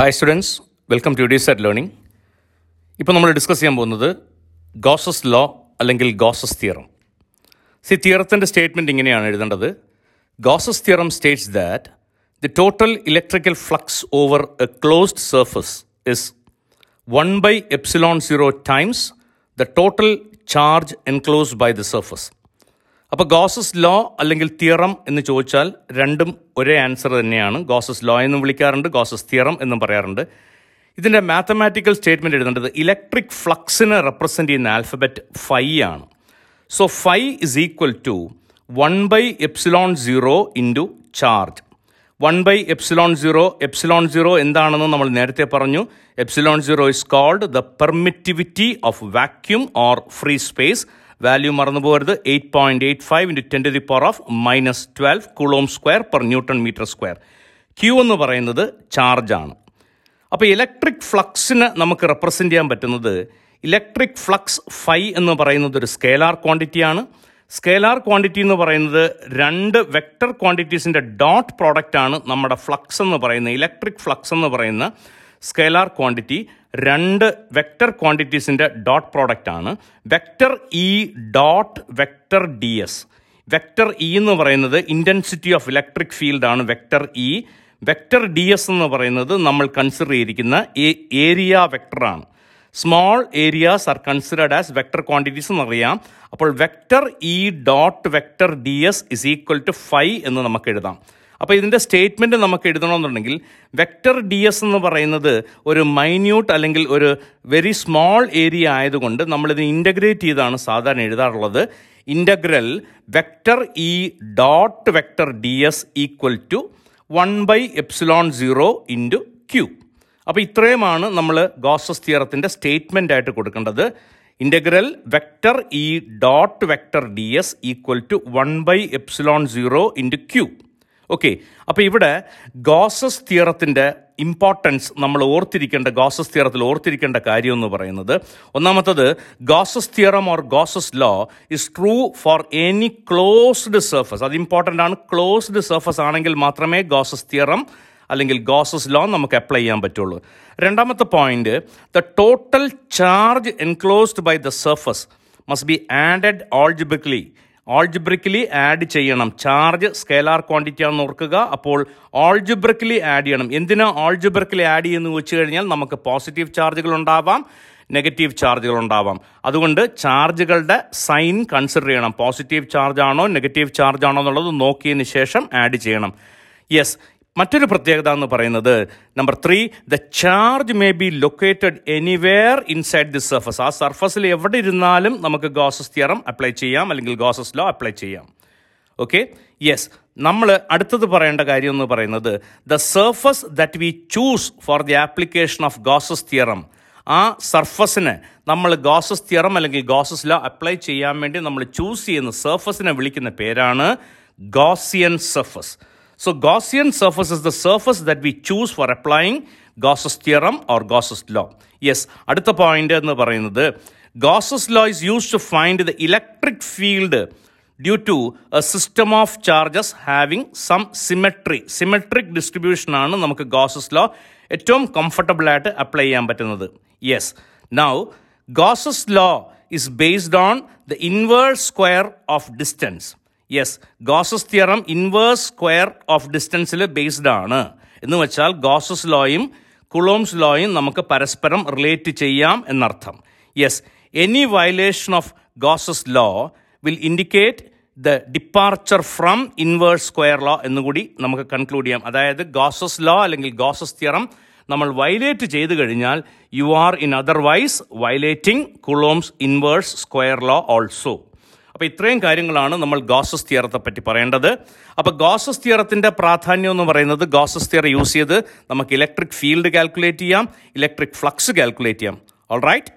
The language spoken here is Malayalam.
Hi students welcome to these at learning ഇപ്പോൾ നമ്മൾ ഡിസ്കസ് ചെയ്യാൻ പോകുന്നത് ഗോസസ് ലോ അല്ലെങ്കിൽ ഗോസസ് തിയറം സി തിയറത്തിന്റെ സ്റ്റേറ്റ്മെന്റ് ഇങ്ങനെയാണ് എഴുതേണ്ടത്. Gauss's theorem states that the total electrical flux over a closed surface is one by epsilon zero times the total charge enclosed by the surface അപ്പോൾ ഗോസസ് ലോ അല്ലെങ്കിൽ തിയറം എന്ന് ചോദിച്ചാൽ രണ്ടും ഒരേ ആൻസർ തന്നെയാണ്. ഗോസസ് ലോ എന്നും വിളിക്കാറുണ്ട് ഗോസസ് തിയറം എന്നും പറയാറുണ്ട്. ഇതിന്റെ മാത്തമാറ്റിക്കൽ സ്റ്റേറ്റ്മെന്റ് എഴുതേണ്ടത് ഇലക്ട്രിക് ഫ്ലക്സിനെ റെപ്രസെന്റ് ചെയ്യുന്ന ആൽഫബറ്റ് ഫൈ ആണ്. So phi is equal to one by epsilon zero into charge one by epsilon zero epsilon zero എന്താണെന്ന് നമ്മൾ നേരത്തെ പറഞ്ഞു. Epsilon zero is called the permittivity of vacuum or free space value മറന്നു പോകരുത്. Eight point eight five into ten to the power of minus twelve coulomb square per newton meter square Q എന്ന് പറയുന്നത് ചാർജാണ് അപ്പോൾ ഇലക്ട്രിക് ഫ്ലക്സിന് നമുക്ക് റെപ്രസെന്റ് ചെയ്യാൻ പറ്റുന്നത് ഇലക്ട്രിക് ഫ്ലക്സ് ഫൈ എന്ന് പറയുന്നത് ഒരു സ്കേലാർ ക്വാണ്ടിറ്റിയാണ് സ്കേലാർ ക്വാണ്ടിറ്റി എന്ന് പറയുന്നത് രണ്ട് വെക്ടർ ക്വാണ്ടിറ്റീസിന്റെ ഡോട്ട് പ്രോഡക്റ്റാണ് നമ്മുടെ ഫ്ലക്സ് എന്ന് പറയുന്ന ഇലക്ട്രിക് ഫ്ലക്സ് എന്ന് പറയുന്ന സ്കേലാർ ക്വാണ്ടിറ്റി രണ്ട് വെക്റ്റർ ക്വാണ്ടിറ്റീസിന്റെ ഡോട്ട് പ്രോഡക്റ്റ് ആണ്. Vector E dot vector D S vector E എന്ന് പറയുന്നത് ഇന്റൻസിറ്റി ഓഫ് ഇലക്ട്രിക് ഫീൽഡ് ആണ് vector E vector D S എന്ന് പറയുന്നത് നമ്മൾ കൺസിഡർ ചെയ്തിരിക്കുന്ന area വെക്ടറാണ് small areas are considered as vector quantities എന്നറിയാം. അപ്പോൾ vector E dot vector D S is equal to five എന്ന് നമുക്ക് എഴുതാം. അപ്പോൾ ഇതിന്റെ സ്റ്റേറ്റ്മെന്റ് നമുക്ക് എഴുതണമെന്നുണ്ടെങ്കിൽ വെക്ടർ ഡി എസ് എന്ന് പറയുന്നത് ഒരു മൈന്യൂട്ട് അല്ലെങ്കിൽ ഒരു വെരി സ്മോൾ ഏരിയ ആയതുകൊണ്ട് നമ്മളിത് ഇന്റഗ്രേറ്റ് ചെയ്താണ് സാധാരണ എഴുതാറുള്ളത്. Integral vector E dot vector D S equal to one by epsilon zero into Q. അപ്പോൾ ഇത്രയുമാണ് നമ്മൾ ഗോസസ് തിയറത്തിന്റെ സ്റ്റേറ്റ്മെന്റ് ആയിട്ട് കൊടുക്കേണ്ടത്. Integral vector E dot vector D S equal to one by epsilon zero into Q. Okay അപ്പോൾ ഇവിടെ ഗോസസ് തിയറത്തിന്റെ ഇമ്പോർട്ടൻസ് നമ്മൾ ഓർത്തിരിക്കേണ്ട ഗോസസ് തിയറത്തിൽ ഓർത്തിരിക്കേണ്ട കാര്യം എന്ന് പറയുന്നത് ഒന്നാമത്തത് Gauss's theorem or Gauss's law is true for any closed surface അത് ഇമ്പോർട്ടന്റ് ആണ്. ക്ലോസ്ഡ് സർഫസ് ആണെങ്കിൽ മാത്രമേ ഗോസസ് തിയറം അല്ലെങ്കിൽ ഗോസസ് ലോ നമുക്ക് അപ്ലൈ ചെയ്യാൻ പറ്റുള്ളൂ. രണ്ടാമത്തെ point the total charge enclosed by the surface must be added algebraically algebraically add ചെയ്യണം. ചാർജ് സ്കേലാർ ക്വാണ്ടിറ്റി ആണെന്ന് ഓർക്കുക. അപ്പോൾ ഓൾജിബ്രിക്കലി ആഡ് ചെയ്യണം. എന്തിനാ ഓൾജിബ്രിക്കലി ആഡ് ചെയ്യുന്നു വെച്ച് കഴിഞ്ഞാൽ നമുക്ക് പോസിറ്റീവ് ചാർജുകൾ ഉണ്ടാവാം നെഗറ്റീവ് ചാർജുകൾ ഉണ്ടാവാം. അതുകൊണ്ട് ചാർജുകളുടെ സൈൻ കൺസിഡർ ചെയ്യണം. പോസിറ്റീവ് ചാർജ് ആണോ നെഗറ്റീവ് ചാർജ് ആണോ എന്നുള്ളത് നോക്കിയതിന് ശേഷം ആഡ് ചെയ്യണം. യെസ് മറ്റൊരു പ്രത്യേകത എന്ന് പറയുന്നത് number three the charge may be located anywhere inside the surface ആ സർഫസിൽ എവിടെ ഇരുന്നാലും നമുക്ക് ഗോസസ് തിയറം അപ്ലൈ ചെയ്യാം അല്ലെങ്കിൽ ഗോസസ് ലോ അപ്ലൈ ചെയ്യാം. ഓക്കെ യെസ് നമ്മൾ അടുത്തത് പറയേണ്ട കാര്യം എന്ന് പറയുന്നത് the surface that we choose for the application of Gauss's theorem ആ സർഫസിന് നമ്മൾ ഗോസസ് തിയറം അല്ലെങ്കിൽ ഗോസസ് ലോ അപ്ലൈ ചെയ്യാൻ വേണ്ടി നമ്മൾ ചൂസ് ചെയ്യുന്ന സർഫസിനെ വിളിക്കുന്ന പേരാണ് Gaussian surface So Gaussian surface is the surface that we choose for applying Gauss's theorem or Gauss's law. Yes, അടുത്ത പോയിന്റ് എന്ന് പറയുന്നത് law is used to find the electric field due to a system of charges having some symmetry. Symmetric distribution ആണ് നമുക്ക് Gauss's law ഏറ്റവും കംഫർട്ടബിൾ ആയിട്ട് അപ്ലൈ ചെയ്യാൻ പറ്റുന്നത് yes now Gauss's law is based on the inverse square of distance. Yes Gauss's theorem inverse square of ഡിസ്റ്റൻസിൽ based ആണ്. എന്ന് വെച്ചാൽ ഗോസസ് ലോയും കുളോംസ് ലോയും നമുക്ക് പരസ്പരം റിലേറ്റ് ചെയ്യാം എന്നർത്ഥം. Yes any violation of Gauss's law will indicate the departure from inverse square law എന്നുകൂടി നമുക്ക് കൺക്ലൂഡ് ചെയ്യാം. അതായത് ഗോസസ് ലോ അല്ലെങ്കിൽ ഗോസസ് തിയറം നമ്മൾ വയലേറ്റ് ചെയ്തു കഴിഞ്ഞാൽ you are in otherwise violating Coulomb's inverse square law also അപ്പോൾ ഇത്രയും കാര്യങ്ങളാണ് നമ്മൾ ഗോസസ് തിയറത്തെ പറ്റി പറയേണ്ടത്. അപ്പോൾ ഗോസസ് തിയറത്തിന്റെ പ്രാധാന്യം എന്ന് പറയുന്നത് ഗോസസ് തിയർ യൂസ് ചെയ്ത് നമുക്ക് ഇലക്ട്രിക് ഫീൽഡ് കാൽക്കുലേറ്റ് ചെയ്യാം ഇലക്ട്രിക് ഫ്ലക്സ് കാൽക്കുലേറ്റ് ചെയ്യാം. All right